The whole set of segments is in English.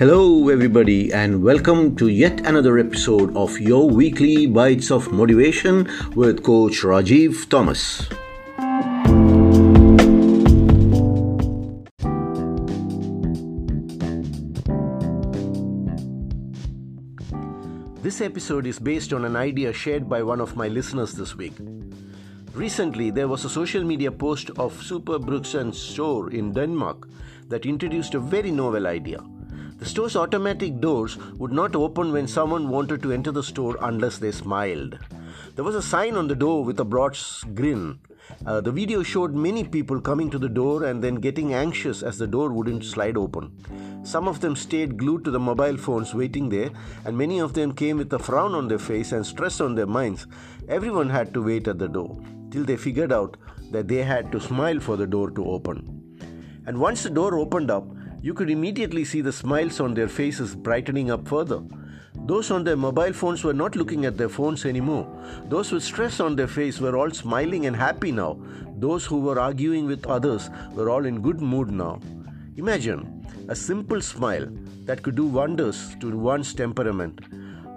Hello, everybody, and welcome to yet another episode of your weekly Bites of Motivation with Coach Rajiv Thomas. This episode is based on an idea shared by one of my listeners this week. Recently, there was a social media post of Super Brugsen store in Denmark that introduced a very novel idea. The store's automatic doors would not open when someone wanted to enter the store unless they smiled. There was a sign on the door with a broad grin. Uh, the video showed many people coming to the door and then getting anxious as the door wouldn't slide open. Some of them stayed glued to the mobile phones waiting there, and many of them came with a frown on their face and stress on their minds. Everyone had to wait at the door till they figured out that they had to smile for the door to open. And once the door opened up, you could immediately see the smiles on their faces brightening up further. Those on their mobile phones were not looking at their phones anymore. Those with stress on their face were all smiling and happy now. Those who were arguing with others were all in good mood now. Imagine a simple smile that could do wonders to one's temperament.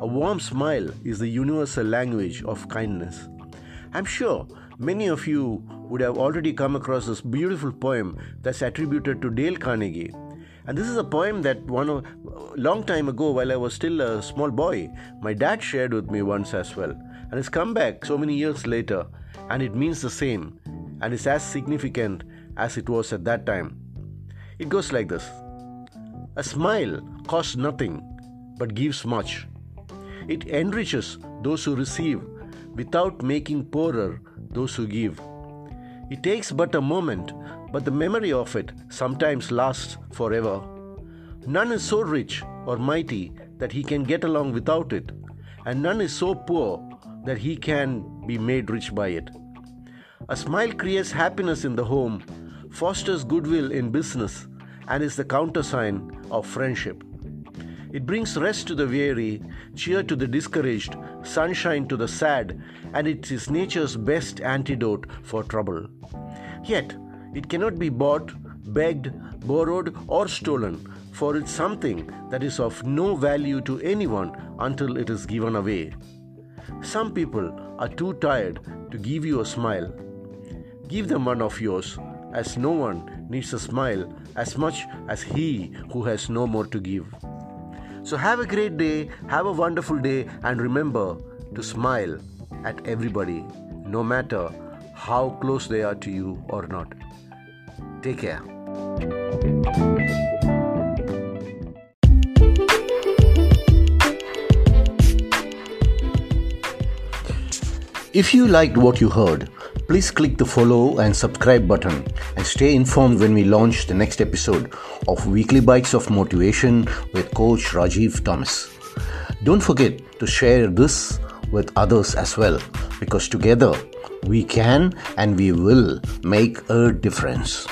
A warm smile is the universal language of kindness. I'm sure many of you would have already come across this beautiful poem that's attributed to Dale Carnegie. And this is a poem that one long time ago, while I was still a small boy, my dad shared with me once as well. And it's come back so many years later, and it means the same, and is as significant as it was at that time. It goes like this A smile costs nothing, but gives much. It enriches those who receive without making poorer those who give. It takes but a moment, but the memory of it sometimes lasts forever. None is so rich or mighty that he can get along without it, and none is so poor that he can be made rich by it. A smile creates happiness in the home, fosters goodwill in business, and is the countersign of friendship. It brings rest to the weary, cheer to the discouraged, sunshine to the sad, and it is nature's best antidote for trouble. Yet, it cannot be bought, begged, borrowed, or stolen, for it's something that is of no value to anyone until it is given away. Some people are too tired to give you a smile. Give them one of yours, as no one needs a smile as much as he who has no more to give. So have a great day, have a wonderful day, and remember to smile at everybody, no matter how close they are to you or not. Take care. If you liked what you heard, please click the follow and subscribe button and stay informed when we launch the next episode of Weekly Bites of Motivation with Coach Rajiv Thomas. Don't forget to share this with others as well because together we can and we will make a difference.